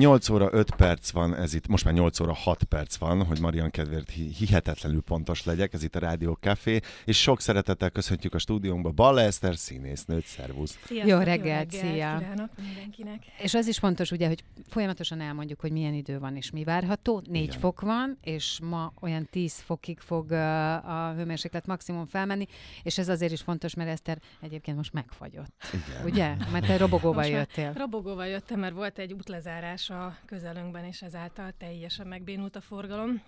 8 óra 5 perc van, ez itt, most már 8 óra 6 perc van, hogy Marian kedvéért hihetetlenül pontos legyek, ez itt a Rádió Café, és sok szeretettel köszöntjük a stúdiónkba Balla Eszter színésznőt, szervusz! Sziasztok, jó reggelt, jó reggelt szia! Kívánok mindenkinek! És az is fontos ugye, hogy folyamatosan elmondjuk, hogy milyen idő van és mi várható. 4 Igen. fok van, és ma olyan 10 fokig fog a hőmérséklet maximum felmenni, és ez azért is fontos, mert Eszter egyébként most megfagyott. Igen. Ugye? Mert te robogóval jöttél. Robogóval jöttem, mert volt egy útlezárás a közelünkben, és ezáltal teljesen megbénult a forgalom.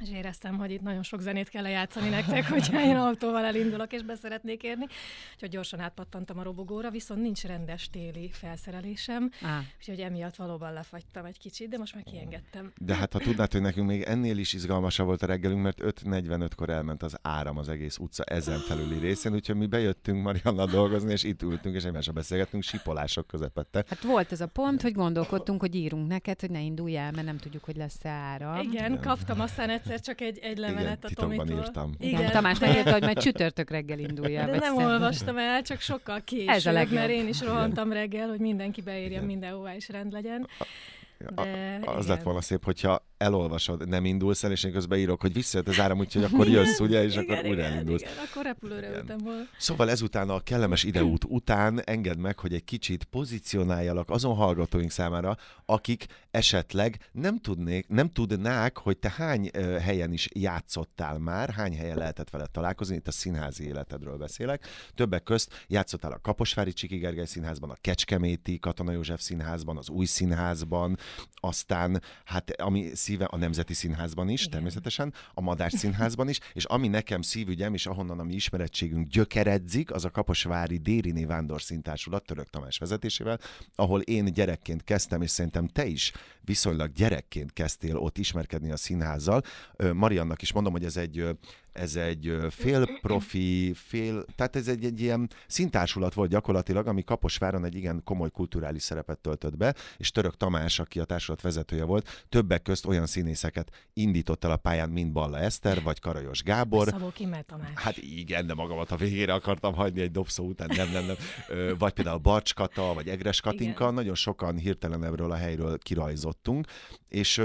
És éreztem, hogy itt nagyon sok zenét kell lejátszani nektek, hogyha én autóval elindulok és beszeretnék érni. Úgyhogy gyorsan átpattantam a robogóra, viszont nincs rendes téli felszerelésem, ah. úgyhogy emiatt valóban lefagytam egy kicsit, de most már kiengedtem. De hát ha tudnád, hogy nekünk még ennél is izgalmasabb volt a reggelünk, mert 5.45-kor elment az áram az egész utca ezen felüli részén, úgyhogy mi bejöttünk Marianna dolgozni, és itt ültünk, és egymással beszélgettünk sipolások közepette. Hát volt ez a pont, hogy gondolkodtunk, hogy írunk neked, hogy ne indulj el, mert nem tudjuk, hogy lesz-e áram. Igen, Igen. kaptam aztán egyszer csak egy, egy levelet Igen, a Tomitól. írtam. Igen, Igen. Tamás megírta, hogy majd csütörtök reggel indulja. De nem szerint. olvastam el, csak sokkal később, Ez a mert én is rohantam reggel, hogy mindenki beírja mindenhová, és rend legyen. De, az igen. lett volna szép, hogyha elolvasod, nem indulsz el, és én közben írok, hogy visszajött az áram, úgyhogy akkor jössz, ugye, és igen, akkor újra elindulsz. Igen, akkor repülőre igen. ültem volna. Szóval ezután a kellemes ideút után engedd meg, hogy egy kicsit pozícionáljalak azon hallgatóink számára, akik esetleg nem, tudnék, nem tudnák, hogy te hány helyen is játszottál már, hány helyen lehetett veled találkozni, itt a színházi életedről beszélek. Többek közt játszottál a Kaposvári Csiki Gergely Színházban, a Kecskeméti Katona József Színházban, az Új Színházban, aztán hát ami szíve a Nemzeti Színházban is, Igen. természetesen, a Madás Színházban is, és ami nekem szívügyem, és ahonnan a mi ismerettségünk gyökeredzik, az a Kaposvári Dériné Vándor Színtársulat Török Tamás vezetésével, ahol én gyerekként kezdtem, és szerintem te is viszonylag gyerekként kezdtél ott ismerkedni a színházzal. Mariannak is mondom, hogy ez egy ez egy fél profi, fél, tehát ez egy, egy ilyen szintársulat volt gyakorlatilag, ami Kaposváron egy igen komoly kulturális szerepet töltött be, és Török Tamás, aki a társulat vezetője volt, többek közt olyan színészeket indított el a pályán, mint Balla Eszter, vagy Karajos Gábor. Szabó Kimmel Tamás. Hát igen, de magamat a végére akartam hagyni egy dobszó után, nem, nem, nem. Vagy például Barcs Kata, vagy Egres Katinka, igen. nagyon sokan hirtelen ebből a helyről kirajzottunk, és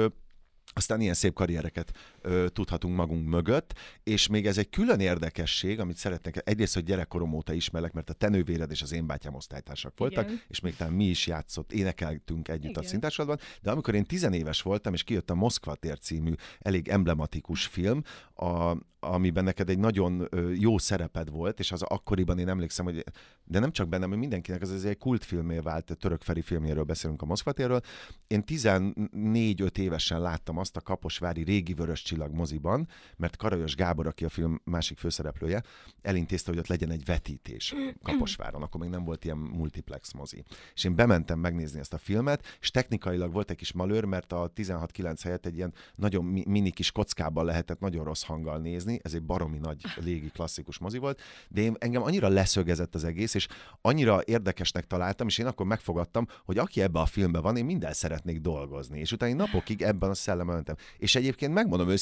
aztán ilyen szép karriereket ö, tudhatunk magunk mögött, és még ez egy külön érdekesség, amit szeretnék, egyrészt, hogy gyerekkorom óta ismerlek, mert a tenővéred és az én bátyám osztálytársak voltak, Igen. és még talán mi is játszott, énekeltünk együtt Igen. a szintársadalban, de amikor én tizenéves voltam, és kijött a Moszkva tér című elég emblematikus film, a, amiben neked egy nagyon jó szereped volt, és az akkoriban én emlékszem, hogy de nem csak bennem, hogy mindenkinek, az egy kultfilmé vált, török Feri filmjéről beszélünk a Moszkvatérről. Én 14-5 évesen láttam azt a Kaposvári régi vörös csillag moziban, mert Karajos Gábor, aki a film másik főszereplője, elintézte, hogy ott legyen egy vetítés Kaposváron, akkor még nem volt ilyen multiplex mozi. És én bementem megnézni ezt a filmet, és technikailag volt egy kis malőr, mert a 16-9 helyett egy ilyen nagyon mini kis kockában lehetett nagyon rossz hanggal nézni, ez egy baromi nagy légi klasszikus mozi volt, de én, engem annyira leszögezett az egész, és annyira érdekesnek találtam, és én akkor megfogadtam, hogy aki ebbe a filmbe van, én minden szeretnék dolgozni. És utána napokig ebben a szellemben mentem. És egyébként megmondom őszintén,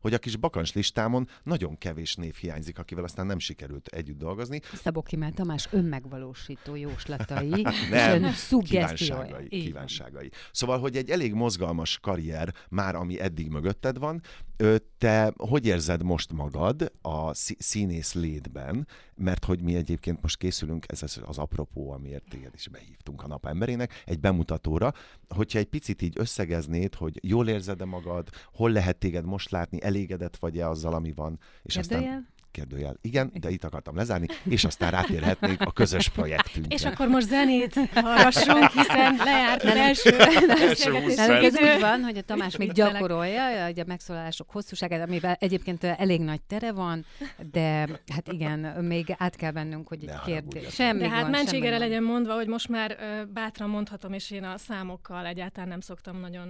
hogy a kis bakancs listámon nagyon kevés név hiányzik, akivel aztán nem sikerült együtt dolgozni. Szabó Kimel Tamás önmegvalósító jóslatai, nem, kívánságai, kívánságai. Szóval, hogy egy elég mozgalmas karrier már, ami eddig mögötted van, te hogy érzed most magad a színész létben, mert hogy mi egyébként most készülünk, ez az apropó, amiért téged is behívtunk a napemberének, egy bemutatóra, hogyha egy picit így összegeznéd, hogy jól érzed-e magad, hol lehet téged most látni, elégedett vagy-e azzal, ami van, és Kérdőjel? aztán Kérdőjel. Igen, de itt akartam lezárni, és aztán rátérhetnénk a közös projektünkre. És akkor most zenét hallgassunk, hiszen lejárt az első Ez úgy van, hogy a Tamás még gyakorolja hogy a megszólalások hosszúságát, amivel egyébként elég nagy tere van, de hát igen, még át kell vennünk, hogy egy kérdés. Semmi de hát mentségére legyen mondva, hogy most már bátran mondhatom, és én a számokkal egyáltalán nem szoktam nagyon,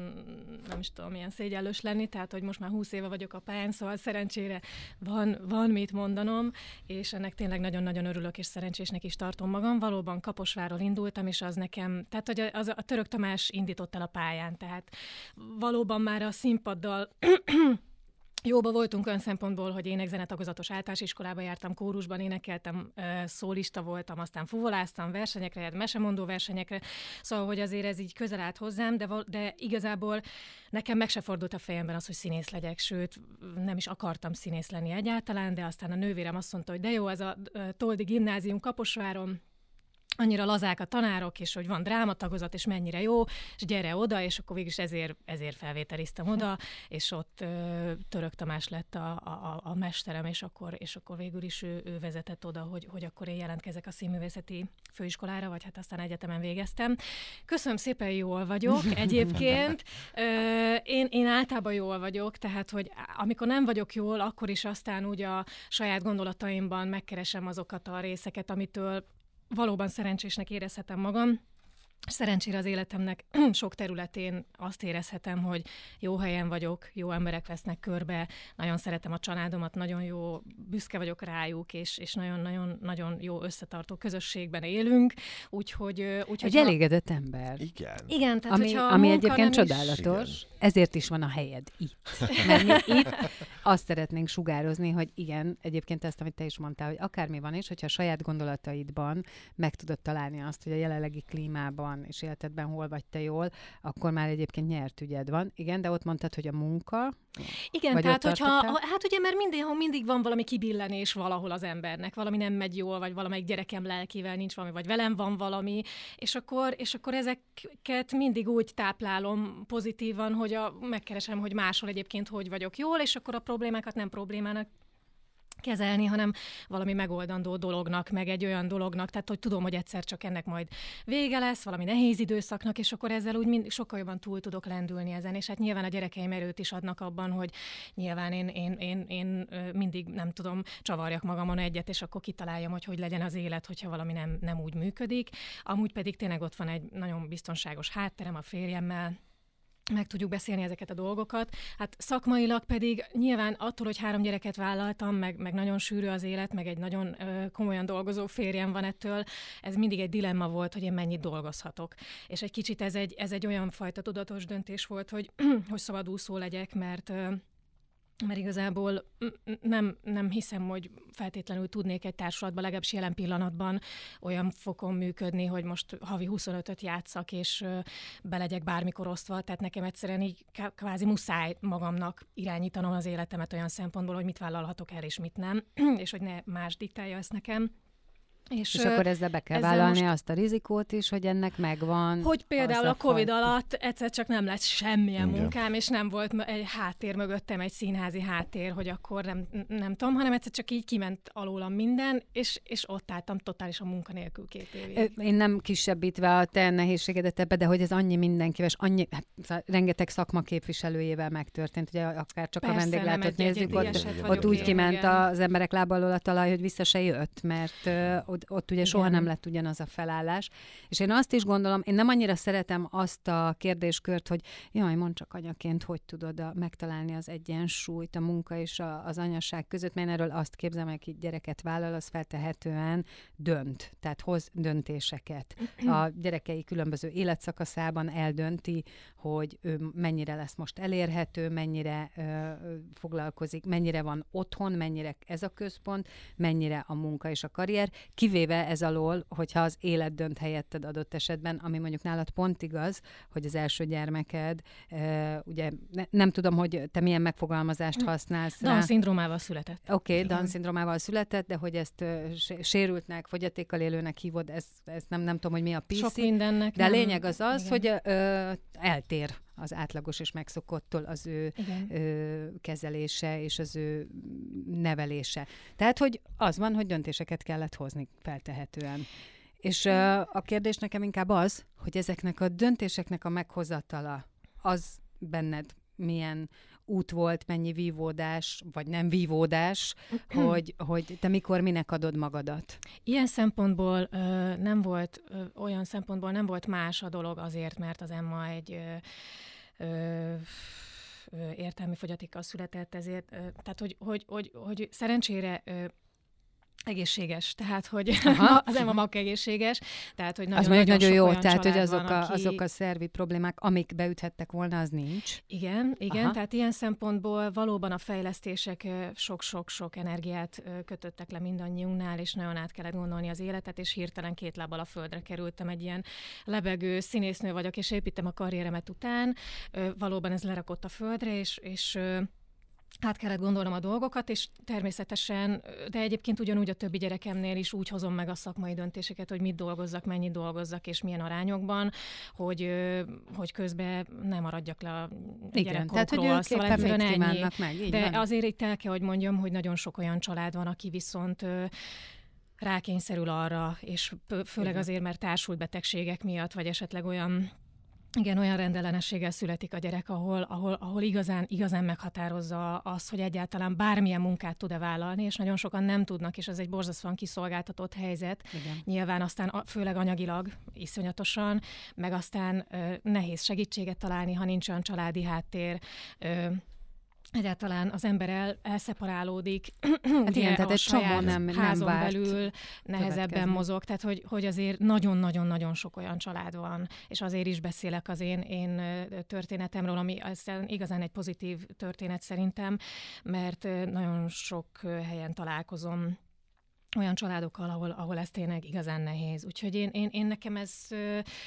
nem is tudom, milyen szégyellős lenni, tehát hogy most már húsz éve vagyok a pályán, szóval szerencsére van, van mit mondanom, és ennek tényleg nagyon-nagyon örülök, és szerencsésnek is tartom magam. Valóban Kaposváról indultam, és az nekem, tehát hogy az, a Török Tamás indított el a pályán, tehát valóban már a színpaddal Jóba voltunk olyan szempontból, hogy énekzenetagozatos általános iskolába jártam, kórusban énekeltem, szólista voltam, aztán fuvoláztam versenyekre, mesemondó versenyekre, szóval, hogy azért ez így közel állt hozzám, de, de igazából nekem meg se fordult a fejemben az, hogy színész legyek, sőt, nem is akartam színész lenni egyáltalán, de aztán a nővérem azt mondta, hogy de jó, ez a Toldi gimnázium Kaposváron, annyira lazák a tanárok, és hogy van drámatagozat, és mennyire jó, és gyere oda, és akkor végül is ezért, ezért felvételiztem oda, és ott ö, Török Tamás lett a, a, a mesterem, és akkor, és akkor végül is ő, ő vezetett oda, hogy, hogy akkor én jelentkezek a színművészeti főiskolára, vagy hát aztán egyetemen végeztem. Köszönöm szépen, jól vagyok egyébként. Ö, én, én általában jól vagyok, tehát, hogy amikor nem vagyok jól, akkor is aztán úgy a saját gondolataimban megkeresem azokat a részeket, amitől valóban szerencsésnek érezhetem magam, Szerencsére az életemnek sok területén azt érezhetem, hogy jó helyen vagyok, jó emberek vesznek körbe, nagyon szeretem a családomat, nagyon jó, büszke vagyok rájuk, és, és nagyon-nagyon nagyon jó összetartó közösségben élünk, úgyhogy... úgyhogy Egy ha... elégedett ember. Igen. Igen, tehát ami, ami egyébként csodálatos, is... ezért is van a helyed itt. Mert mi itt azt szeretnénk sugározni, hogy igen, egyébként ezt, amit te is mondtál, hogy akármi van is, hogyha a saját gondolataidban meg tudod találni azt, hogy a jelenlegi klímában van, és életedben hol vagy te jól, akkor már egyébként nyert ügyed van. Igen, de ott mondtad, hogy a munka. Igen, tehát hogyha, hát ugye, mert mindig, mindig van valami kibillenés valahol az embernek, valami nem megy jól, vagy valamelyik gyerekem lelkével nincs valami, vagy velem van valami, és akkor, és akkor ezeket mindig úgy táplálom pozitívan, hogy a, megkeresem, hogy máshol egyébként hogy vagyok jól, és akkor a problémákat nem problémának kezelni, hanem valami megoldandó dolognak, meg egy olyan dolognak, tehát hogy tudom, hogy egyszer csak ennek majd vége lesz, valami nehéz időszaknak, és akkor ezzel úgy mind, sokkal jobban túl tudok lendülni ezen, és hát nyilván a gyerekeim erőt is adnak abban, hogy nyilván én, én, én, én mindig, nem tudom, csavarjak magamon egyet, és akkor kitaláljam, hogy hogy legyen az élet, hogyha valami nem, nem úgy működik. Amúgy pedig tényleg ott van egy nagyon biztonságos hátterem a férjemmel, meg tudjuk beszélni ezeket a dolgokat. Hát szakmailag pedig nyilván attól, hogy három gyereket vállaltam, meg, meg nagyon sűrű az élet, meg egy nagyon ö, komolyan dolgozó férjem van ettől, ez mindig egy dilemma volt, hogy én mennyit dolgozhatok. És egy kicsit ez egy, ez egy olyan fajta tudatos döntés volt, hogy, hogy szabadúszó legyek, mert ö, mert igazából nem, nem hiszem, hogy feltétlenül tudnék egy társulatban, legalábbis jelen pillanatban olyan fokon működni, hogy most havi 25-öt játszak, és belegyek bármikor osztva, tehát nekem egyszerűen így kvázi muszáj magamnak irányítanom az életemet olyan szempontból, hogy mit vállalhatok el, és mit nem, és hogy ne más diktálja ezt nekem. És, és akkor ezzel be kell ezzel vállalni most... azt a rizikót is, hogy ennek megvan. Hogy például a, Covid fajta. alatt egyszer csak nem lett semmilyen Igen. munkám, és nem volt egy háttér mögöttem, egy színházi háttér, hogy akkor nem, nem tudom, hanem egyszer csak így kiment alólam minden, és, és ott álltam totálisan munkanélkül két évig. Én nem kisebbítve a te nehézségedet ebbe, de hogy ez annyi mindenkivel, és annyi, hát, szóval rengeteg szakma képviselőjével megtörtént, ugye akár csak Persze, a vendéglátót nézzük, ott, ott úgy kiment igen. az emberek lábalól a talaj, hogy vissza se jött, mert ott, ott ugye Igen. soha nem lett ugyanaz a felállás. És én azt is gondolom, én nem annyira szeretem azt a kérdéskört, hogy jaj, mond csak anyaként, hogy tudod a, megtalálni az egyensúlyt a munka és a, az anyaság között, mert erről azt képzelem, aki gyereket vállal, az feltehetően dönt, tehát hoz döntéseket. A gyerekei különböző életszakaszában eldönti, hogy ő mennyire lesz most elérhető, mennyire ö, foglalkozik, mennyire van otthon, mennyire ez a központ, mennyire a munka és a karrier, kivéve ez alól, hogyha az élet dönt helyetted adott esetben, ami mondjuk nálad pont igaz, hogy az első gyermeked, ugye ne, nem tudom, hogy te milyen megfogalmazást hm. használsz Down-szindrómával született. Oké, okay, Down-szindrómával született, de hogy ezt sérültnek, fogyatékkal élőnek hívod, ez, ez nem, nem tudom, hogy mi a PC. Sok mindennek. De a lényeg az az, igen. hogy ö, eltér az átlagos és megszokottól az ő ö, kezelése és az ő nevelése. Tehát, hogy az van, hogy döntéseket kellett hozni feltehetően. És ö, a kérdés nekem inkább az, hogy ezeknek a döntéseknek a meghozatala, az benned milyen út volt, mennyi vívódás, vagy nem vívódás, hogy, hogy te mikor minek adod magadat? Ilyen szempontból ö, nem volt, ö, olyan szempontból nem volt más a dolog azért, mert az Emma egy ö, ö, értelmi fogyatékkal született, ezért, tehát hogy, hogy, hogy, hogy szerencsére egészséges, tehát hogy Aha. az emamak egészséges, tehát hogy nagyon, az nagyon, nagyon jó, tehát hogy azok, van, a, aki... azok a szervi problémák, amik beüthettek volna, az nincs. Igen, igen, Aha. tehát ilyen szempontból valóban a fejlesztések sok-sok-sok energiát kötöttek le mindannyiunknál, és nagyon át kellett gondolni az életet, és hirtelen két lábbal a földre kerültem, egy ilyen lebegő színésznő vagyok, és építem a karrieremet után, valóban ez lerakott a földre, és, és át kellett gondolnom a dolgokat, és természetesen, de egyébként ugyanúgy a többi gyerekemnél is úgy hozom meg a szakmai döntéseket, hogy mit dolgozzak, mennyit dolgozzak, és milyen arányokban, hogy, hogy közben nem maradjak le a Igen, tehát, hogy ők szóval egyszerűen ennyi. Meg, így de van. azért itt el kell, hogy mondjam, hogy nagyon sok olyan család van, aki viszont rákényszerül arra, és főleg azért, mert társult betegségek miatt, vagy esetleg olyan igen, olyan rendellenességgel születik a gyerek, ahol, ahol, ahol igazán, igazán meghatározza az, hogy egyáltalán bármilyen munkát tud-e vállalni, és nagyon sokan nem tudnak, és ez egy borzasztóan kiszolgáltatott helyzet. Igen. Nyilván aztán főleg anyagilag iszonyatosan, meg aztán ö, nehéz segítséget találni, ha nincs olyan családi háttér, ö, egyáltalán az ember el, elszeparálódik, hát igen, tehát egy csomó nem, nem házon várt belül nehezebben mozog, tehát hogy, hogy azért nagyon-nagyon-nagyon sok olyan család van, és azért is beszélek az én, én történetemről, ami aztán igazán egy pozitív történet szerintem, mert nagyon sok helyen találkozom olyan családokkal, ahol, ahol ez tényleg igazán nehéz. Úgyhogy én, én, én nekem ez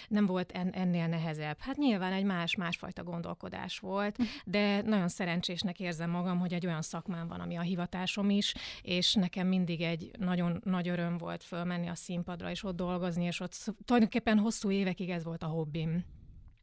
nem volt en, ennél nehezebb. Hát nyilván egy más, másfajta gondolkodás volt, mhm. de nagyon szerencsésnek érzem magam, hogy egy olyan szakmám van, ami a hivatásom is, és nekem mindig egy nagyon nagy öröm volt fölmenni a színpadra, és ott dolgozni, és ott tulajdonképpen hosszú évekig ez volt a hobbim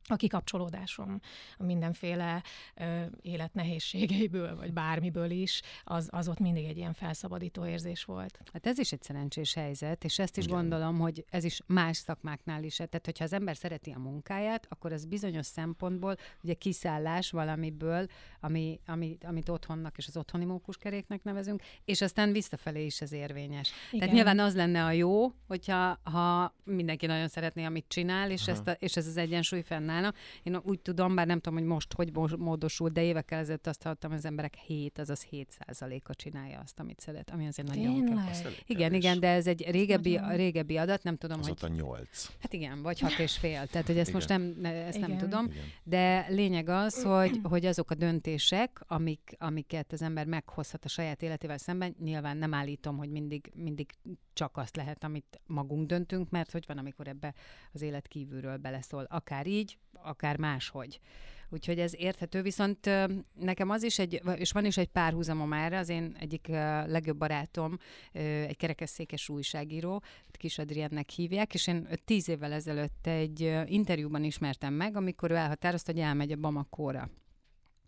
a kikapcsolódásom a mindenféle ö, élet nehézségeiből, vagy bármiből is, az, az ott mindig egy ilyen felszabadító érzés volt. Hát ez is egy szerencsés helyzet, és ezt is Igen. gondolom, hogy ez is más szakmáknál is. Tehát, hogyha az ember szereti a munkáját, akkor az bizonyos szempontból ugye kiszállás valamiből, ami, ami, amit otthonnak és az otthoni mókuskeréknek nevezünk, és aztán visszafelé is ez érvényes. Igen. Tehát nyilván az lenne a jó, hogyha ha mindenki nagyon szeretné, amit csinál, és, ezt a, és ez az egyensúly fennáll csinálna. Én úgy tudom, bár nem tudom, hogy most hogy módosult, de évekkel ezelőtt azt hallottam, hogy az emberek 7, azaz 7% a csinálja azt, amit szeret, ami azért nagyon kell. Igen, igen, de ez egy régebbi, régebbi adat, nem tudom, az hogy... a 8. Hát igen, vagy 6 és fél, tehát hogy ezt igen. most nem, ezt igen. nem tudom, igen. de lényeg az, hogy, hogy azok a döntések, amik, amiket az ember meghozhat a saját életével szemben, nyilván nem állítom, hogy mindig, mindig csak azt lehet, amit magunk döntünk, mert hogy van, amikor ebbe az élet kívülről beleszól. Akár így, akár máshogy. Úgyhogy ez érthető, viszont nekem az is egy, és van is egy párhuzamom erre, az én egyik legjobb barátom, egy kerekesszékes újságíró, Kis Adriennek hívják, és én tíz évvel ezelőtt egy interjúban ismertem meg, amikor ő elhatározta, hogy elmegy a Bamakóra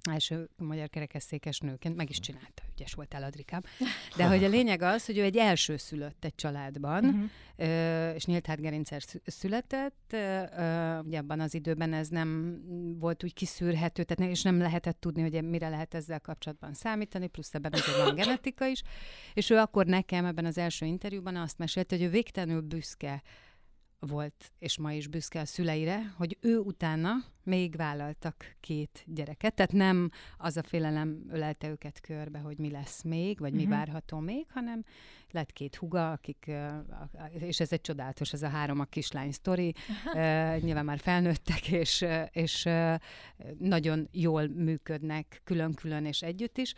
első magyar kerekesszékes nőként, meg is csinálta, ügyes volt el Adrikám. De hogy a lényeg az, hogy ő egy első szülött egy családban, uh-huh. és nyílt hátgerincsel született, ugye abban az időben ez nem volt úgy kiszűrhető, tehát és nem lehetett tudni, hogy mire lehet ezzel kapcsolatban számítani, plusz ebben azért van genetika is, és ő akkor nekem ebben az első interjúban azt mesélte, hogy ő végtelenül büszke volt, és ma is büszke a szüleire, hogy ő utána még vállaltak két gyereket, tehát nem az a félelem ölelte őket körbe, hogy mi lesz még, vagy uh-huh. mi mhm. várható még, hanem lett két huga, akik, és ez egy csodálatos, ez a három a kislány sztori, nyilván már felnőttek, és, és nagyon jól működnek külön-külön és együtt is,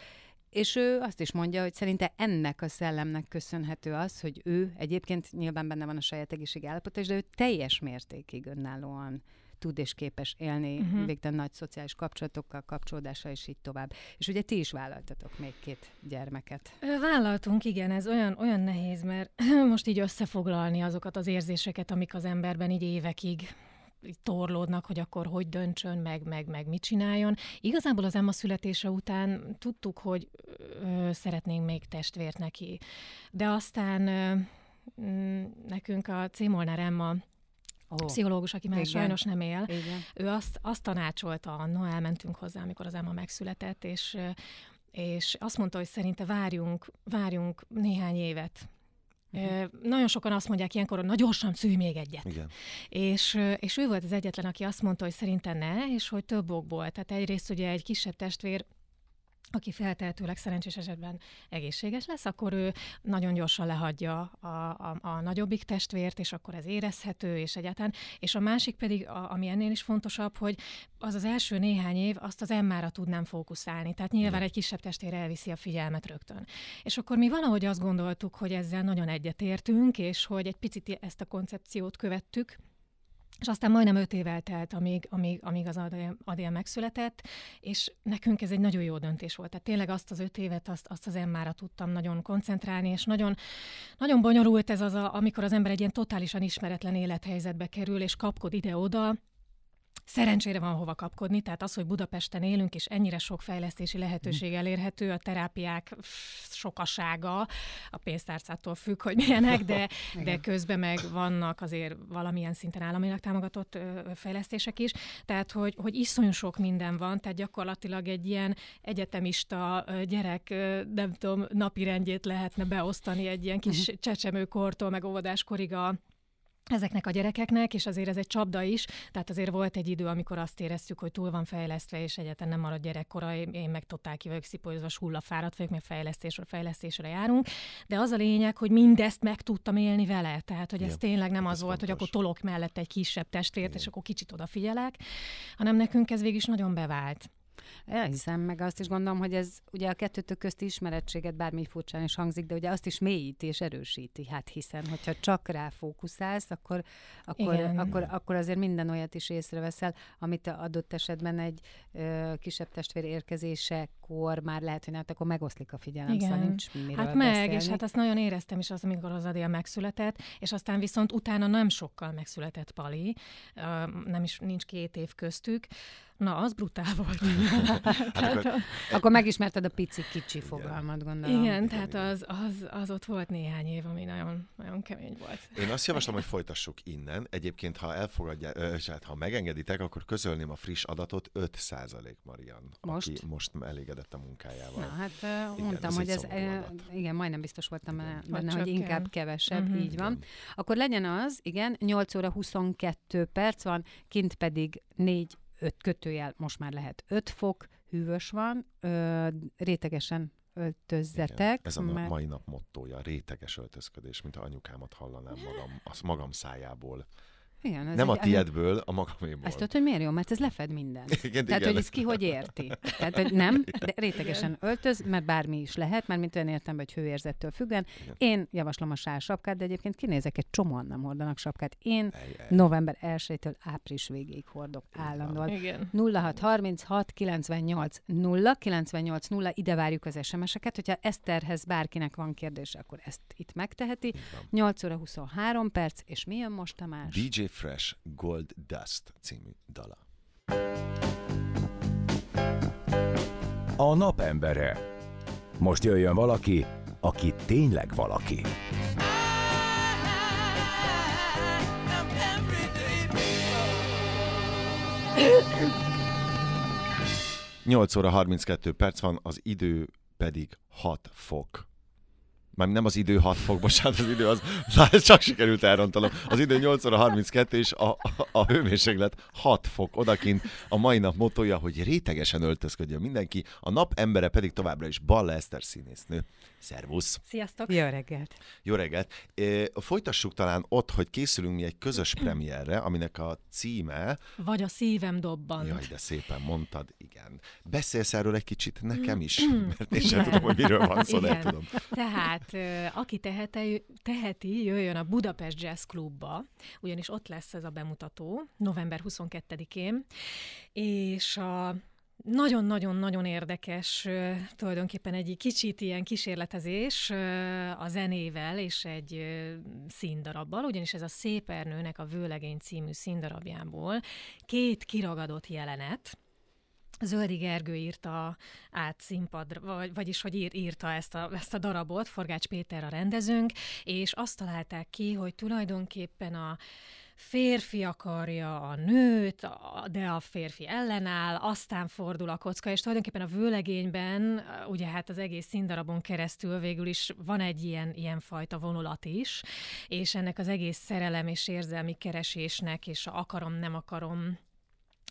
és ő azt is mondja, hogy szerinte ennek a szellemnek köszönhető az, hogy ő egyébként nyilván benne van a saját egészség állapota, de ő teljes mértékig önállóan tud és képes élni uh-huh. végtelen nagy szociális kapcsolatokkal, kapcsolódással, és így tovább. És ugye ti is vállaltatok még két gyermeket. Vállaltunk, igen, ez olyan, olyan nehéz, mert most így összefoglalni azokat az érzéseket, amik az emberben így évekig torlódnak, hogy akkor hogy döntsön, meg, meg, meg mit csináljon. Igazából az Emma születése után tudtuk, hogy ö, szeretnénk még testvért neki. De aztán ö, mm, nekünk a C. Molnár Emma Oh. pszichológus, aki már Igen. sajnos nem él, Igen. ő azt, azt tanácsolta annó, elmentünk hozzá, amikor az Emma megszületett, és és azt mondta, hogy szerinte várjunk, várjunk néhány évet, Uh-huh. Nagyon sokan azt mondják ilyenkor, hogy na gyorsan szülj még egyet. Igen. És, és ő volt az egyetlen, aki azt mondta, hogy szerinte ne, és hogy több okból. Tehát egyrészt ugye egy kisebb testvér aki feltehetőleg szerencsés esetben egészséges lesz, akkor ő nagyon gyorsan lehagyja a, a, a nagyobbik testvért, és akkor ez érezhető, és egyáltalán. És a másik pedig, a, ami ennél is fontosabb, hogy az az első néhány év, azt az emmára tudnám fókuszálni. Tehát nyilván egy kisebb testvér elviszi a figyelmet rögtön. És akkor mi valahogy azt gondoltuk, hogy ezzel nagyon egyetértünk, és hogy egy picit ezt a koncepciót követtük, és aztán majdnem öt év eltelt, amíg, amíg, amíg az Adél megszületett, és nekünk ez egy nagyon jó döntés volt. Tehát tényleg azt az öt évet, azt, azt az emmára tudtam nagyon koncentrálni, és nagyon, nagyon bonyolult ez az, a, amikor az ember egy ilyen totálisan ismeretlen élethelyzetbe kerül, és kapkod ide-oda, Szerencsére van hova kapkodni, tehát az, hogy Budapesten élünk, és ennyire sok fejlesztési lehetőség mhm. elérhető, a terápiák sokasága, a pénztárcától függ, hogy milyenek, de, de közben meg vannak azért valamilyen szinten államilag támogatott fejlesztések is, tehát hogy, hogy iszonyú sok minden van, tehát gyakorlatilag egy ilyen egyetemista gyerek, nem tudom, napirendjét lehetne beosztani egy ilyen kis uh-huh. csecsemőkortól, meg óvodáskorig a ezeknek a gyerekeknek, és azért ez egy csapda is, tehát azért volt egy idő, amikor azt éreztük, hogy túl van fejlesztve, és egyetlen nem marad gyerekkora, én meg totál ki vagyok szipolyozva, hullafáradt vagyok, mert fejlesztésről fejlesztésre járunk, de az a lényeg, hogy mindezt meg tudtam élni vele, tehát hogy ez Igen, tényleg nem az volt, fontos. hogy akkor tolok mellett egy kisebb testvért, Igen. és akkor kicsit odafigyelek, hanem nekünk ez végig is nagyon bevált. Elhiszem, meg azt is gondolom, hogy ez ugye a kettőtök közti ismerettséget bármi furcsán is hangzik, de ugye azt is mélyíti és erősíti. Hát hiszen, hogyha csak rá fókuszálsz, akkor, akkor, akkor, akkor azért minden olyat is észreveszel, amit adott esetben egy ö, kisebb testvér érkezésekor már lehet, hogy hát akkor megoszlik a figyelem, szóval Igen. szóval nincs miről Hát meg, beszélni. és hát azt nagyon éreztem is az, amikor az Adél megszületett, és aztán viszont utána nem sokkal megszületett Pali, nem is nincs két év köztük, Na, az brutál volt. hát akkor, akkor megismerted a pici kicsi fogalmat, gondolom. Igen, tehát az, az, az ott volt néhány év, ami nagyon, nagyon kemény volt. Én azt javaslom, hogy folytassuk innen. Egyébként, ha elfogadja, hát ha megengeditek, akkor közölném a friss adatot, 5% Marian, most? aki most elégedett a munkájával. Na, hát igen, mondtam, ez hogy ez, igen, majdnem biztos voltam igen. benne, hogy inkább kevesebb, uh-huh. így van. Igen. Akkor legyen az, igen, 8 óra 22 perc van, kint pedig 4 öt kötőjel, most már lehet 5 fok, hűvös van, ö, rétegesen öltözzetek. Igen, ez a mert... mai nap mottója, réteges öltözködés, mint a anyukámat hallanám magam, az magam szájából. Igen, ez nem egy, a tiédből, a magaméból. Ezt tudod, hogy miért jó? Mert ez lefed minden. Igen, Tehát, igen. hogy ez ki hogy érti. Tehát, hogy nem, de rétegesen igen. öltöz, mert bármi is lehet, mert mint olyan értem, hogy hőérzettől függen. Igen. Én javaslom a sál sapkát, de egyébként kinézek, egy csomóan nem hordanak sapkát. Én ej, ej. november 1-től április végéig hordok állandóan. Igen. 0636 98 0 98 0, ide várjuk az SMS-eket. Hogyha Eszterhez bárkinek van kérdése, akkor ezt itt megteheti. 8 óra 23 perc, és mi jön most, Tamás? DJ Fresh Gold Dust című dala. A napembere. Most jöjjön valaki, aki tényleg valaki. Nyolc óra 32 perc van, az idő pedig 6 fok már nem az idő 6 fok, bocsánat, az idő az, az csak sikerült elrontanom. Az idő 8 óra 32, és a, a, a hőmérséklet 6 fok odakint. A mai nap motója, hogy rétegesen öltözködjön mindenki, a nap embere pedig továbbra is Balla Eszter színésznő. Szervusz! Sziasztok! Jó reggelt! Jó reggelt! Folytassuk talán ott, hogy készülünk mi egy közös premierre, aminek a címe... Vagy a szívem dobbant. Jaj, de szépen mondtad, igen. Beszélsz erről egy kicsit nekem is, mert én sem tudom, hogy miről van szó, de tudom. Tehát, aki teheti, teheti, jöjjön a Budapest Jazz Clubba, ugyanis ott lesz ez a bemutató, november 22-én, és a nagyon-nagyon-nagyon érdekes, tulajdonképpen egy kicsit ilyen kísérletezés a zenével és egy színdarabbal, ugyanis ez a Szép Ernőnek a Vőlegény című színdarabjából két kiragadott jelenet, Zöldi Gergő írta át színpadra, vagy, vagyis hogy ír, írta ezt a, ezt a darabot, Forgács Péter a rendezőnk, és azt találták ki, hogy tulajdonképpen a férfi akarja a nőt, de a férfi ellenáll, aztán fordul a kocka, és tulajdonképpen a vőlegényben, ugye hát az egész színdarabon keresztül végül is van egy ilyen, ilyen fajta vonulat is, és ennek az egész szerelem és érzelmi keresésnek, és a akarom, nem akarom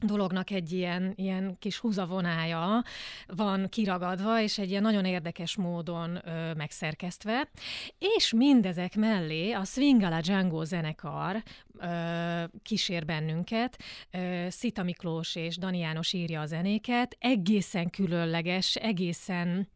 dolognak egy ilyen, ilyen kis húzavonája van kiragadva, és egy ilyen nagyon érdekes módon ö, megszerkesztve. És mindezek mellé a Swingala Django zenekar ö, kísér bennünket. Ö, Szita Miklós és Dani János írja a zenéket. Egészen különleges, egészen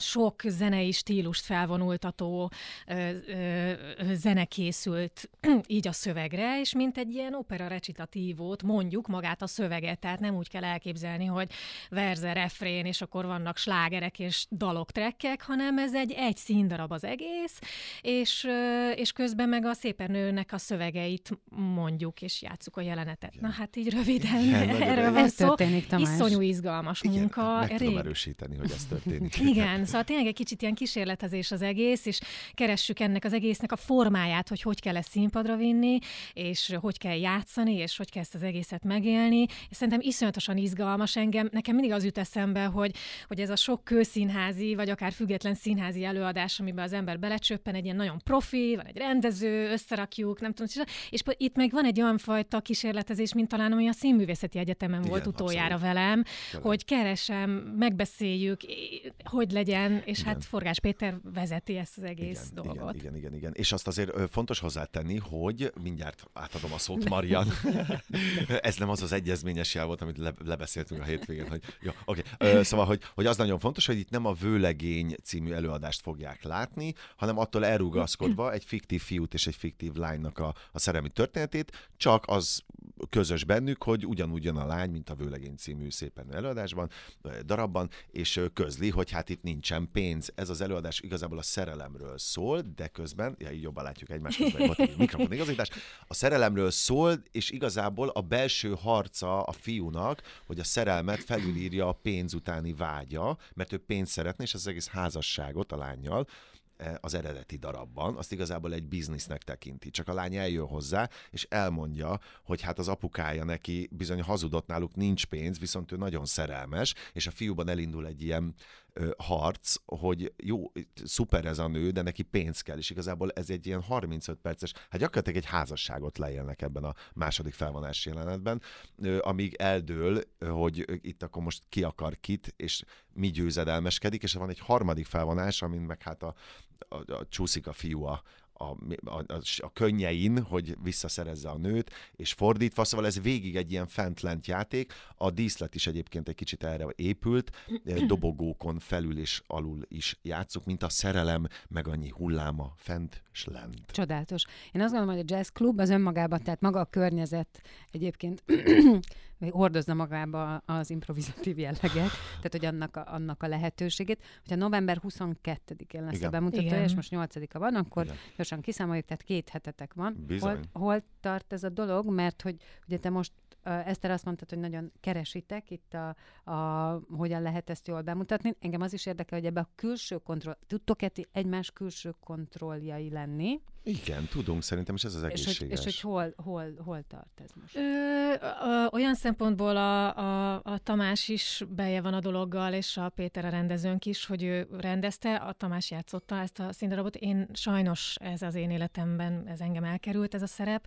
sok zenei stílust felvonultató ö, ö, zene készült így a szövegre, és mint egy ilyen opera recitatívót mondjuk magát a szöveget, tehát nem úgy kell elképzelni, hogy verze, refrén, és akkor vannak slágerek és dalok, trekkek, hanem ez egy egy színdarab az egész, és, ö, és közben meg a szépernőnek a szövegeit mondjuk, és játsszuk a jelenetet. Igen. Na hát így röviden Igen, erről van szó. Történik, Tamás. Iszonyú izgalmas Igen, munka. Meg tudom erősíteni, hogy ez történik. Igen, Szóval tényleg egy kicsit ilyen kísérletezés az egész, és keressük ennek az egésznek a formáját, hogy hogy kell ezt színpadra vinni, és hogy kell játszani, és hogy kell ezt az egészet megélni. És szerintem iszonyatosan izgalmas engem. Nekem mindig az jut eszembe, hogy, hogy ez a sok kőszínházi, vagy akár független színházi előadás, amiben az ember belecsöppen, egy ilyen nagyon profi, van egy rendező, összerakjuk, nem tudom, és itt meg van egy olyan fajta kísérletezés, mint talán ami a Színművészeti Egyetemen Igen, volt utoljára abszolút. velem, Tényleg. hogy keresem, megbeszéljük, hogy legyen igen, és igen. hát Forgás Péter vezeti ezt az egész igen, dolgot. Igen, igen, igen, igen. És azt azért fontos hozzátenni, hogy mindjárt átadom a szót Marian. Ez nem az az egyezményes jel volt, amit le, lebeszéltünk a hétvégén, hogy jó. Okay. Szóval, hogy, hogy az nagyon fontos, hogy itt nem a Vőlegény című előadást fogják látni, hanem attól elrugaszkodva egy fiktív fiút és egy fiktív lánynak a, a szerelmi történetét, csak az közös bennük, hogy ugyanúgy jön a lány, mint a Vőlegény című szépen előadásban, darabban, és közli, hogy hát itt nincsen pénz. Ez az előadás igazából a szerelemről szól, de közben, ja, így jobban látjuk egymást, közben egy mikrofon igazítás, a szerelemről szól, és igazából a belső harca a fiúnak, hogy a szerelmet felülírja a pénz utáni vágya, mert ő pénzt szeretne, és az egész házasságot a lányjal, Eh, az eredeti darabban, azt igazából egy biznisznek tekinti. Csak a lány eljön hozzá, és elmondja, hogy hát az apukája neki bizony hazudott náluk, nincs pénz, viszont ő nagyon szerelmes, és a fiúban elindul egy ilyen harc, hogy jó, szuper ez a nő, de neki pénz kell, és igazából ez egy ilyen 35 perces, hát gyakorlatilag egy házasságot leélnek ebben a második felvonás jelenetben, amíg eldől, hogy itt akkor most ki akar kit, és mi győzedelmeskedik, és van egy harmadik felvonás, amin meg hát a, a, a csúszik a fiú a, a, a, a könnyein, hogy visszaszerezze a nőt, és fordítva, szóval ez végig egy ilyen fent-lent játék. A díszlet is egyébként egy kicsit erre épült, dobogókon felül és alul is játszuk, mint a szerelem, meg annyi hulláma fent és lent. Csodálatos. Én azt gondolom, hogy a jazz klub az önmagában, tehát maga a környezet egyébként hordozza magába az improvizatív jelleget, tehát hogy annak a, annak a lehetőségét. Hogyha november 22-én lesz Igen. a bemutatója, és most 8-a van, akkor Igen. gyorsan kiszámoljuk, tehát két hetetek van. Hol, hol tart ez a dolog? Mert hogy ugye te most Eszter azt mondtad, hogy nagyon keresitek itt a, a, hogyan lehet ezt jól bemutatni. Engem az is érdekel, hogy ebbe a külső kontroll, tudtok-e egymás külső kontrolljai lenni? Igen, tudunk szerintem, és ez az egészséges. És hogy, és hogy hol, hol, hol tart ez most? Ö, ö, olyan szempontból a, a, a Tamás is beje van a dologgal, és a Péter a rendezőnk is, hogy ő rendezte, a Tamás játszotta ezt a színdarabot. Én sajnos ez az én életemben, ez engem elkerült, ez a szerep.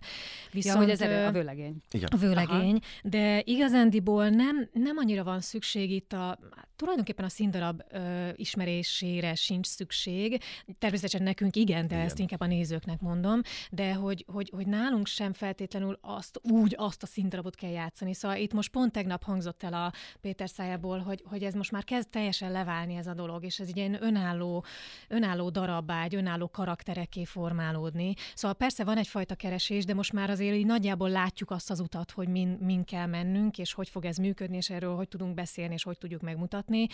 Viszont, ja, hogy ez a vőlegény. Igen. A vőlegény, Aha. de igazándiból nem, nem annyira van szükség itt a, tulajdonképpen a színdarab ö, ismerésére sincs szükség. Természetesen nekünk igen, de igen. ezt inkább a nézőknek nézőknek mondom, de hogy, hogy, hogy nálunk sem feltétlenül azt úgy azt a színdarabot kell játszani. Szóval itt most pont tegnap hangzott el a Péter szájából, hogy, hogy ez most már kezd teljesen leválni ez a dolog, és ez egy ilyen önálló, önálló darabbá, egy önálló karaktereké formálódni. Szóval persze van egyfajta keresés, de most már azért így nagyjából látjuk azt az utat, hogy min, min kell mennünk, és hogy fog ez működni, és erről hogy tudunk beszélni, és hogy tudjuk megmutatni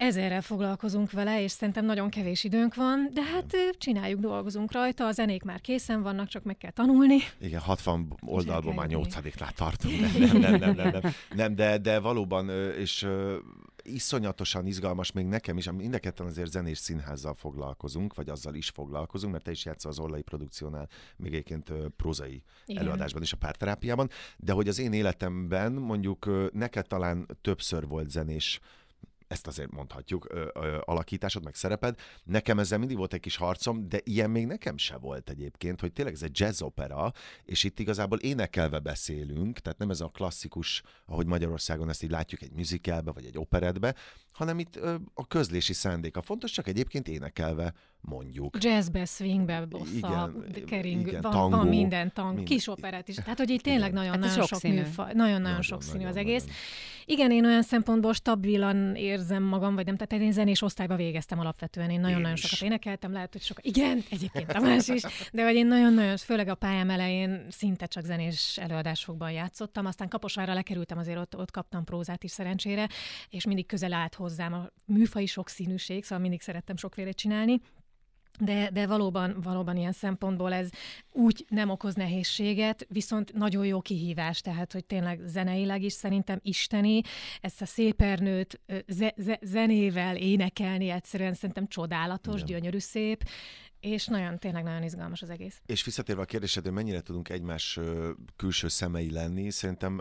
ezerrel foglalkozunk vele, és szerintem nagyon kevés időnk van, de hát csináljuk, dolgozunk rajta, a zenék már készen vannak, csak meg kell tanulni. Igen, 60 oldalból már 8 tartunk. Nem, nem, nem, nem, nem, nem, de, de valóban, és iszonyatosan izgalmas még nekem is, mind azért zenés színházzal foglalkozunk, vagy azzal is foglalkozunk, mert te is játszol az Orlai produkciónál, még egyébként prózai Igen. előadásban is a párterápiában, de hogy az én életemben mondjuk neked talán többször volt zenés ezt azért mondhatjuk, ö, ö, alakításod, meg szereped. Nekem ezzel mindig volt egy kis harcom, de ilyen még nekem se volt egyébként, hogy tényleg ez egy jazz opera, és itt igazából énekelve beszélünk, tehát nem ez a klasszikus, ahogy Magyarországon ezt így látjuk egy musicalbe, vagy egy operetbe, hanem itt ö, a közlési szándéka fontos, csak egyébként énekelve mondjuk. Jazzbe, swingbe, bossa, Igen, kering, igen, van, tangó, van minden tang, mind- kis operett is. Tehát, hogy itt tényleg nagyon-nagyon Hát ez sok sokszínű. műfaj, nagyon-nagyon sokszínű nagyon, az egész. nagyon. Igen, én olyan szempontból stabilan érzem magam, vagy nem, tehát én zenés osztályba végeztem alapvetően, én nagyon-nagyon sokat énekeltem, lehet, hogy sokat, igen, egyébként Tamás is, de hogy én nagyon-nagyon, főleg a pályám elején szinte csak zenés előadásokban játszottam, aztán Kaposvárra lekerültem, azért ott, ott kaptam prózát is szerencsére, és mindig közel állt hozzám a műfai sokszínűség, szóval mindig szerettem sokféle csinálni. De, de valóban, valóban ilyen szempontból ez úgy nem okoz nehézséget, viszont nagyon jó kihívás, tehát hogy tényleg zeneileg is szerintem isteni, ezt a szépernőt ze, ze, zenével énekelni egyszerűen szerintem csodálatos, Igen. gyönyörű szép, és nagyon, tényleg nagyon izgalmas az egész. És visszatérve a kérdésedre, mennyire tudunk egymás külső szemei lenni, szerintem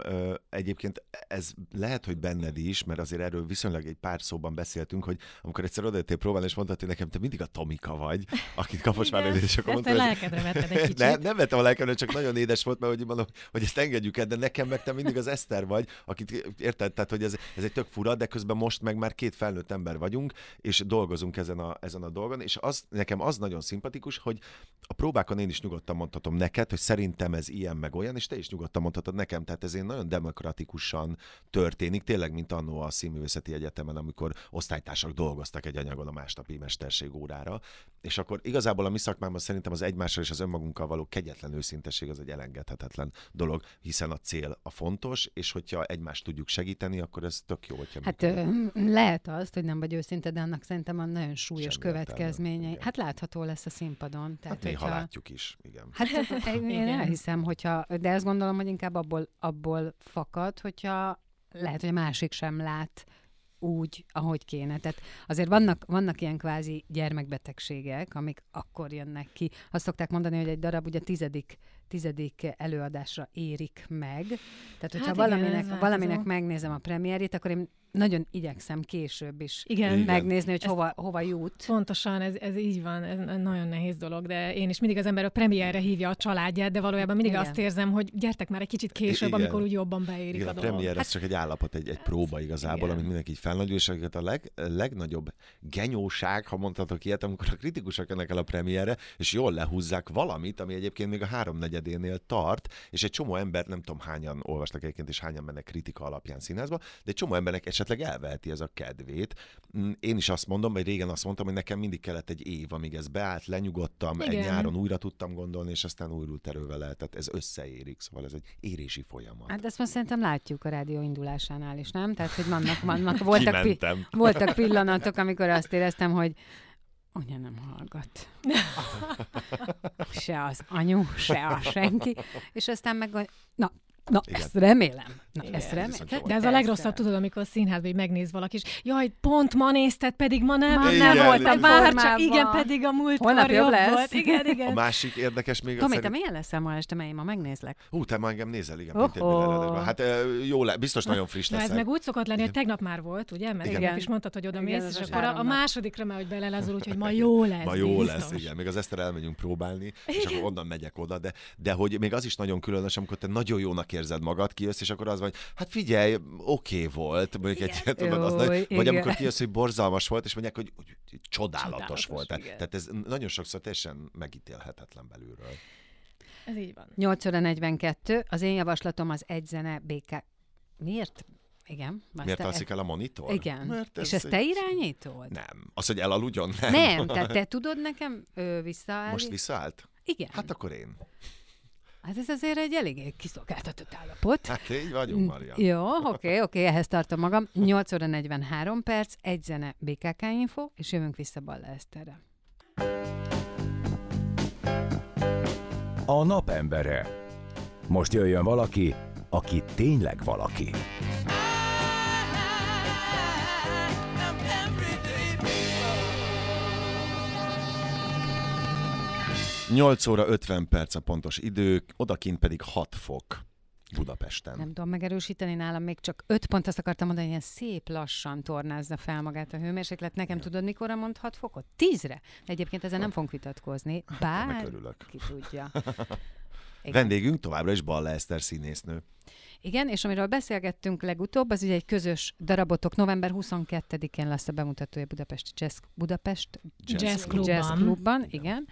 egyébként ez lehet, hogy benned is, mert azért erről viszonylag egy pár szóban beszéltünk, hogy amikor egyszer odajöttél próbálni, és mondtad, hogy nekem te mindig a Tomika vagy, akit Kaposvár Igen, és akkor a mondtad, hogy- lelkedre vetted egy kicsit. nem, nem vettem a lelkemre, csak nagyon édes volt, mert hogy mondom, hogy ezt engedjük el, de nekem meg te mindig az Eszter vagy, akit érted, tehát hogy ez, ez egy tök fura, de közben most meg már két felnőtt ember vagyunk, és dolgozunk ezen a, ezen a dolgon, és az, nekem az nagyon szimpatikus, hogy a próbákon én is nyugodtan mondhatom neked, hogy szerintem ez ilyen meg olyan, és te is nyugodtan mondhatod nekem, tehát ez én nagyon demokratikusan történik, tényleg, mint annó a Színművészeti Egyetemen, amikor osztálytársak dolgoztak egy anyagon a másnapi mesterség órára, és akkor igazából a mi szakmában szerintem az egymással és az önmagunkkal való kegyetlen őszintesség az egy elengedhetetlen dolog, hiszen a cél a fontos, és hogyha egymást tudjuk segíteni, akkor ez tök jó, hogyha Hát ö, lehet azt, hogy nem vagy őszinte, de annak szerintem a nagyon súlyos Semmi következményei. Hát látható lesz a színpadon. Tehát, Hát néha hogyha- látjuk is, igen. Hát én Igen. elhiszem, hogyha, de ezt gondolom, hogy inkább abból, abból fakad, hogyha lehet, hogy a másik sem lát úgy, ahogy kéne. Tehát azért vannak, vannak ilyen kvázi gyermekbetegségek, amik akkor jönnek ki. Azt szokták mondani, hogy egy darab ugye tizedik, tizedik előadásra érik meg. Tehát, hogyha Hát igen, valaminek, valaminek megnézem a premierét, akkor én nagyon igyekszem később is Igen, megnézni, hogy hova, hova jut. Pontosan, ez, ez így van, ez nagyon nehéz dolog, de én is mindig az ember a premierre hívja a családját, de valójában mindig Igen. azt érzem, hogy gyertek már egy kicsit később, Igen. amikor úgy jobban beérik Igen, a a dolog. premier ez csak egy állapot, egy, egy próba igazából, igen. amit mindenki így felnagyul, és akiket a leg, legnagyobb genyóság, ha mondhatok ilyet, amikor a kritikusok jönnek el a premierre, és jól lehúzzák valamit, ami egyébként még a háromnegyedénél tart, és egy csomó ember, nem tudom hányan olvastak egyébként, és hányan mennek kritika alapján színházba, de egy csomó embernek esetleg elveheti ez a kedvét. Mm, Én is azt mondom, vagy régen azt mondtam, hogy nekem mindig kellett egy év, amíg ez beállt, lenyugodtam, egy Igen. nyáron újra tudtam gondolni, és aztán újult erővel lehetett. Ez összeérik, szóval ez egy érési folyamat. Hát ezt most szerintem látjuk a rádió indulásánál is, nem? Tehát, hogy vannak, vannak voltak, pi- voltak pillanatok, amikor azt éreztem, hogy anya nem hallgat. Se az anyu, se a senki. És aztán meg, na, na Igen. ezt remélem. Na, Igen, ezt ez remélem. jó. De ez a legrosszabb, tudod, amikor színházban így megnéz valaki, és jaj, pont ma nézted, pedig ma nem, Ma nem voltam igen. már, csak igen, pedig a múlt Holnap jobb lesz. volt. Igen, A igen. másik érdekes még... Tomi, szerint- te milyen leszel ma este, mert én ma megnézlek? Hú, te ma engem nézel, igen, mint egy. Hát jó, le, biztos nagyon friss Na ez meg úgy szokott lenni, hogy tegnap már volt, ugye? Mert Igen. is mondtad, hogy oda mész, és a akkor a, a másodikra már, hogy belelezul, úgyhogy ma jó lesz. Ma jó lesz, igen. Még az Eszter elmegyünk próbálni, és akkor onnan megyek oda, de, de hogy még az is nagyon különös, amikor te nagyon jónak érzed magad, kijössz, és akkor az vagy, hát figyelj, oké volt, mondjuk egy, ilyen, tudod, az nagy, vagy igen. amikor kijössz, hogy borzalmas volt, és mondják, hogy, hogy csodálatos, Csodálatos, volt. Tehát, igen. tehát ez nagyon sokszor teljesen megítélhetetlen belülről. Ez így van. 8 óra 42, az én javaslatom az egy zene BK. Miért? Igen. Miért te- alszik el a monitor? Igen. Mert És ez ezt te egy- irányítod? Nem. Az, hogy elaludjon? Nem. Nem, tehát te tudod nekem visszaállni? Most visszaállt? Igen. Hát akkor én. Hát ez azért egy eléggé kiszolgáltatott állapot. Hát így vagyunk, Maria. Jó, oké, oké, ehhez tartom magam. 8 óra 43 perc, egy zene BKK Info, és jövünk vissza Balla Eszterre. A napembere. Most jöjjön valaki, aki tényleg valaki. 8 óra 50 perc a pontos idő, odakint pedig 6 fok. Budapesten. Nem tudom megerősíteni nálam, még csak öt pont azt akartam mondani, hogy ilyen szép lassan tornázza fel magát a hőmérséklet. Nekem tudod, mikorra mond 6 fokot? Tízre. Egyébként ezzel nem fogunk vitatkozni, bár ki tudja. Igen. Vendégünk továbbra is Balla Eszter színésznő. Igen, és amiről beszélgettünk legutóbb, az ugye egy közös darabotok. November 22-én lesz a bemutatója Budapesti Jazz, Budapest Jazz Jazz Clubban. Clubban, igen. Ö,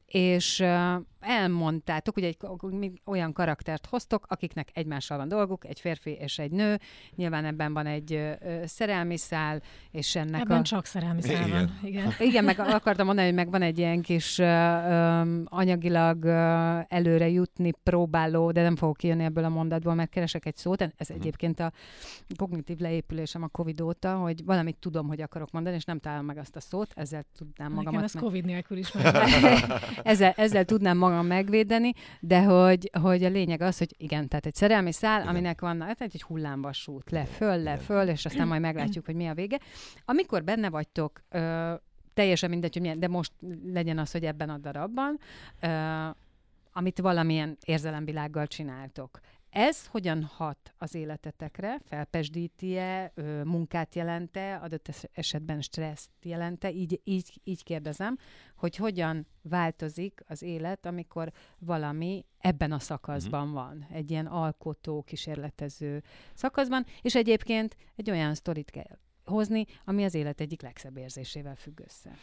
és elmondtátok, hogy egy, olyan karaktert hoztok, akiknek egymással van dolguk, egy férfi és egy nő. Nyilván ebben van egy ö, szerelmi szál, és ennek Ebben a... csak szerelmi szál Igen. van. Igen. Igen, meg akartam mondani, hogy meg van egy ilyen kis ö, ö, anyagilag ö, előre jutni próbáló, de nem fogok kijönni ebből a mondatból, mert keresek egy szót. Ez Mhm. egyébként a kognitív leépülésem a Covid óta, hogy valamit tudom, hogy akarok mondani, és nem találom meg azt a szót, ezzel tudnám Nekem magamat ez meg... Covid nélkül is meg. ezzel, ezzel tudnám magam megvédeni, de hogy, hogy a lényeg az, hogy igen, tehát egy szerelmi szál, Igen. aminek van hát egy hullámvasút, le, föl, le, föl, és aztán majd meglátjuk, hogy mi a vége. Amikor benne vagytok, ö, teljesen mindegy, hogy milyen, de most legyen az, hogy ebben a darabban, ö, amit valamilyen érzelemvilággal csináltok. Ez hogyan hat az életetekre? Felpesdíti-e, munkát jelente, adott es- esetben stresszt jelente? Így, így, így kérdezem, hogy hogyan változik az élet, amikor valami ebben a szakaszban van, egy ilyen alkotó, kísérletező szakaszban, és egyébként egy olyan sztorit kell hozni, ami az élet egyik legszebb érzésével függ össze.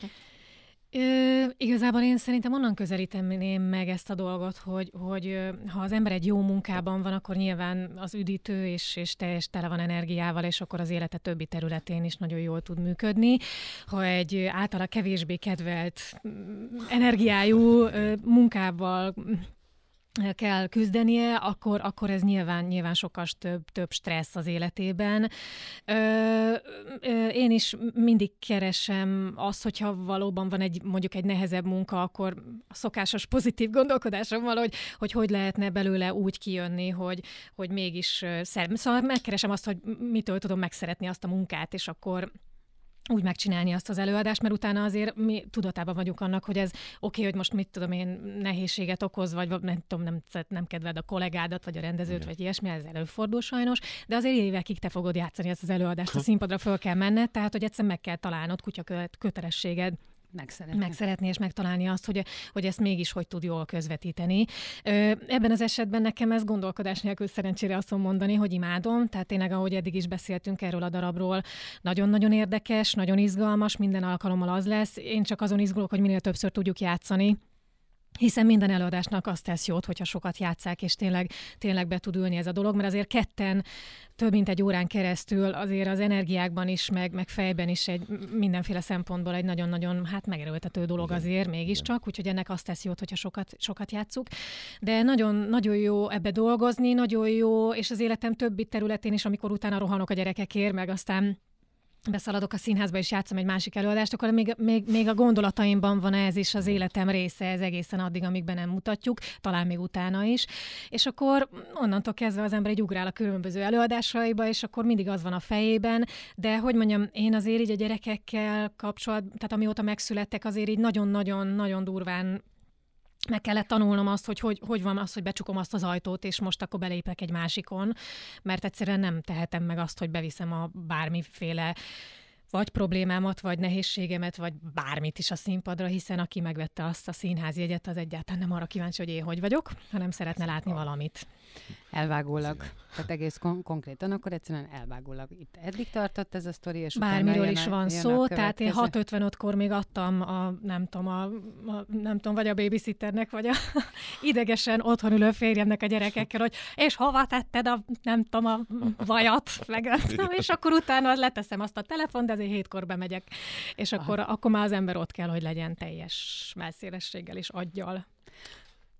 Ö, igazából én szerintem onnan közelíteném meg ezt a dolgot, hogy, hogy ha az ember egy jó munkában van, akkor nyilván az üdítő és, és teljes tele van energiával, és akkor az élete többi területén is nagyon jól tud működni. Ha egy általa kevésbé kedvelt mm, energiájú munkával mm, kell küzdenie, akkor, akkor ez nyilván, nyilván sokkal több, több stressz az életében. Ö, ö, én is mindig keresem azt, hogyha valóban van egy mondjuk egy nehezebb munka, akkor a szokásos pozitív gondolkodásommal, hogy hogy, hogy lehetne belőle úgy kijönni, hogy, hogy mégis szer- szóval megkeresem azt, hogy mitől tudom megszeretni azt a munkát, és akkor úgy megcsinálni azt az előadást, mert utána azért mi tudatában vagyunk annak, hogy ez oké, okay, hogy most mit tudom én nehézséget okoz, vagy nem tudom, nem, nem kedved a kollégádat, vagy a rendezőt, Igen. vagy ilyesmi, ez előfordul sajnos, de azért évekig te fogod játszani ezt az előadást, a színpadra föl kell menned, tehát hogy egyszerűen meg kell találnod kutya kötelességed Megszeretni. megszeretni és megtalálni azt, hogy, hogy ezt mégis hogy tud jól közvetíteni. Ebben az esetben nekem ez gondolkodás nélkül szerencsére azt mondani, hogy imádom, tehát tényleg, ahogy eddig is beszéltünk erről a darabról, nagyon-nagyon érdekes, nagyon izgalmas, minden alkalommal az lesz. Én csak azon izgulok, hogy minél többször tudjuk játszani, hiszen minden előadásnak azt tesz jót, hogyha sokat játszák, és tényleg, tényleg be tud ülni ez a dolog, mert azért ketten több mint egy órán keresztül azért az energiákban is, meg, meg fejben is egy mindenféle szempontból egy nagyon-nagyon hát megerőltető dolog Igen. azért mégiscsak, úgyhogy ennek azt tesz jót, hogyha sokat, sokat játszuk. De nagyon, nagyon jó ebbe dolgozni, nagyon jó, és az életem többi területén is, amikor utána rohanok a gyerekekért, meg aztán beszaladok a színházba és játszom egy másik előadást, akkor még, még, még a gondolataimban van ez is az életem része, ez egészen addig, amíg be nem mutatjuk, talán még utána is. És akkor onnantól kezdve az ember egy ugrál a különböző előadásaiba, és akkor mindig az van a fejében, de hogy mondjam, én azért így a gyerekekkel kapcsolat, tehát amióta megszülettek, azért így nagyon-nagyon-nagyon durván meg kellett tanulnom azt, hogy, hogy hogy van az, hogy becsukom azt az ajtót, és most akkor belépek egy másikon, mert egyszerűen nem tehetem meg azt, hogy beviszem a bármiféle vagy problémámat, vagy nehézségemet, vagy bármit is a színpadra, hiszen aki megvette azt a színházjegyet, az egyáltalán nem arra kíváncsi, hogy én hogy vagyok, hanem szeretne látni valamit. Elvágólag. Tehát egész kon- konkrétan, akkor egyszerűen elvágólag. Itt eddig tartott ez a sztori, és Bármiről jön is van jön szó, tehát én következő. 6.55-kor még adtam a, nem tudom, a, a, nem tudom, vagy a babysitternek, vagy a idegesen otthon ülő férjemnek a gyerekekkel, hogy és hova tetted a, nem tudom, a vajat, meg és akkor utána leteszem azt a telefon, de azért hétkor bemegyek, és akkor, akkor már az ember ott kell, hogy legyen teljes melszélességgel és aggyal.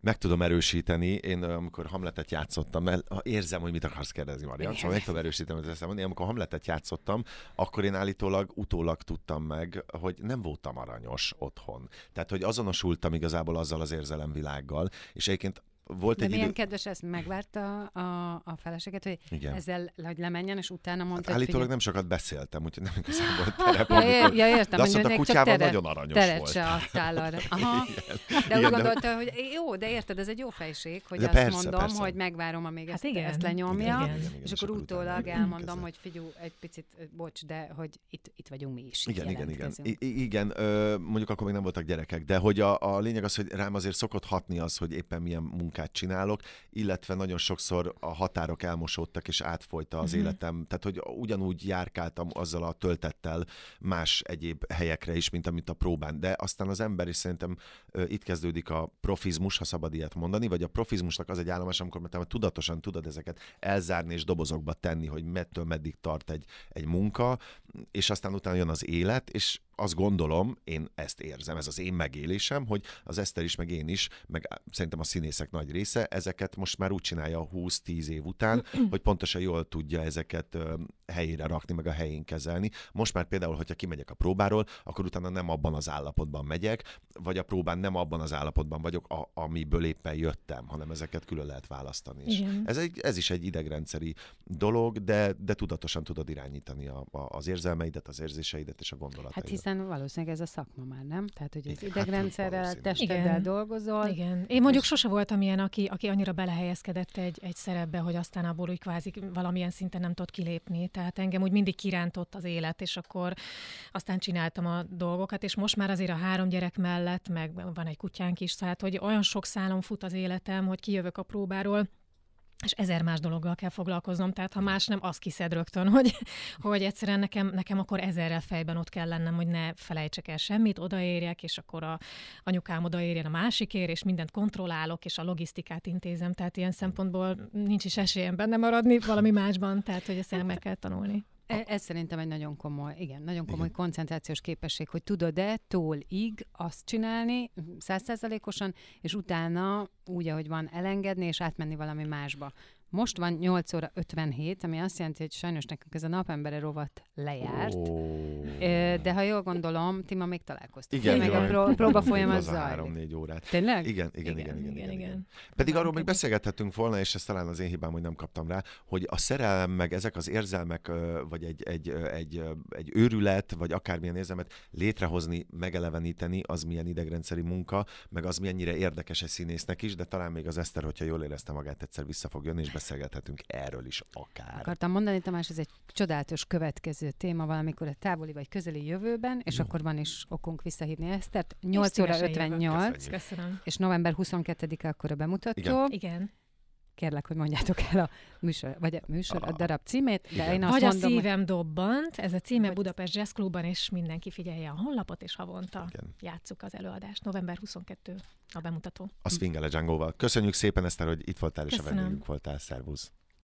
Meg tudom erősíteni, én amikor Hamletet játszottam, mert érzem, hogy mit akarsz kérdezni, Marian, szóval meg tudom erősíteni, eszemben. Én amikor Hamletet játszottam, akkor én állítólag utólag tudtam meg, hogy nem voltam aranyos otthon. Tehát, hogy azonosultam igazából azzal az érzelemvilággal, és egyébként volt De egy milyen idő... kedves, ezt megvárta a, a feleséget, hogy Igen. ezzel, hogy lemenjen, és utána mondta, Hát hogy állítólag figyelj- nem sokat beszéltem, úgyhogy nem igazából terep. Ja, ja, amikor- ja, értem, De azt hogy mondta, még csak kutyával teret- nagyon aranyos teret volt. se adtál arra. Aha. De Igen, úgy gondolta, hogy jó, de érted, ez egy jó fejség, hogy De azt persze, mondom, persze. hogy megvárom, amíg Hát ezt, igen. ezt lenyomja, Igen, igen, igen, és és akkor utólag elmondom, hogy figyú, egy picit, bocs, de hogy itt, itt vagyunk mi is. Igen, igen, igen. I- igen, ö, mondjuk akkor még nem voltak gyerekek, de hogy a, a lényeg az, hogy rám azért szokott hatni az, hogy éppen milyen munkát csinálok, illetve nagyon sokszor a határok elmosódtak és átfolyta az Mhm. életem. Tehát, hogy ugyanúgy járkáltam azzal a töltettel más egyéb helyekre is, mint amit a próbán. De aztán az ember is szerintem itt kezdődik a profizmus, ha szabad ilyet mondani, vagy a profizmusnak az egy állomás, amikor te tudatosan tudod ezeket elzárni és dobozokba tenni, hogy mettől meddig tart egy, egy munka, és aztán utána jön az élet, és azt gondolom, én ezt érzem, ez az én megélésem, hogy az Eszter is, meg én is, meg szerintem a színészek nagy része, ezeket most már úgy csinálja 20-10 év után, hogy pontosan jól tudja ezeket helyére rakni, meg a helyén kezelni. Most már például, hogyha kimegyek a próbáról, akkor utána nem abban az állapotban megyek, vagy a próbán nem abban az állapotban vagyok, a, amiből éppen jöttem, hanem ezeket külön lehet választani. Igen. ez, egy, ez is egy idegrendszeri dolog, de, de tudatosan tudod irányítani a, a, az érzelmeidet, az érzéseidet és a gondolataidat. Hát hiszen valószínűleg ez a szakma már, nem? Tehát, hogy az hát idegrendszerrel, valószínű. testeddel dolgozol. Igen. Én mondjuk sose voltam ilyen, aki, aki annyira belehelyezkedett egy, egy szerepbe, hogy aztán abból úgy kvázi valamilyen szinten nem tudott kilépni. Tehát engem úgy mindig kirántott az élet, és akkor aztán csináltam a dolgokat, és most már azért a három gyerek mellett, meg van egy kutyánk is, tehát hogy olyan sok szálon fut az életem, hogy kijövök a próbáról, és ezer más dologgal kell foglalkoznom, tehát ha más nem, azt kiszed rögtön, hogy, hogy egyszerűen nekem, nekem akkor ezerrel fejben ott kell lennem, hogy ne felejtsek el semmit, odaérjek, és akkor a anyukám odaérjen a másikért, és mindent kontrollálok, és a logisztikát intézem, tehát ilyen szempontból nincs is esélyem benne maradni valami másban, tehát hogy ezt meg kell tanulni. E- Ez szerintem egy nagyon komoly, igen, nagyon komoly koncentrációs képesség, hogy tudod-e tól-ig azt csinálni százszázalékosan, és utána úgy, ahogy van, elengedni és átmenni valami másba. Most van 8 óra 57, ami azt jelenti, hogy sajnos nekünk ez a napembere rovat lejárt. Ö, De ha jól gondolom, ti ma még találkoztunk. Igen, igen. a pró- próba folyamat zajlik. három-négy órát. Tényleg? Igen, igen, igen, igen, igen, igen. Pedig Van arról még kedves. beszélgethettünk volna, és ez talán az én hibám, hogy nem kaptam rá, hogy a szerelem, meg ezek az érzelmek, vagy egy, egy, egy, egy őrület, vagy akármilyen érzelmet létrehozni, megeleveníteni, az milyen idegrendszeri munka, meg az mennyire érdekes egy színésznek is, de talán még az Eszter, hogyha jól érezte magát, egyszer vissza fog jönni, és beszélgethetünk erről is akár. Akartam mondani, Tamás, ez egy csodálatos következő téma valamikor a távoli vagy közeli jövőben, és akkor van is okunk visszahívni Esztert. 8 óra szívesen jövök. 58, Köszönjük. Köszönöm. és november 22-e akkor a bemutató. Igen. Igen. Kérlek, hogy mondjátok el a műsor, vagy a műsor, a A- darab címét, de én azt Vagy a mondom, hogy szívem dobbant, ez a címe Vagy- Budapest Jazz Clubban, és mindenki figyelje a honlapot, és havonta Igen. játsszuk az előadást. November 22 a bemutató. A Swingele Django-val. Köszönjük szépen, Eszter, hogy itt voltál, és a Köszönöm. vendégünk voltál. Szervusz!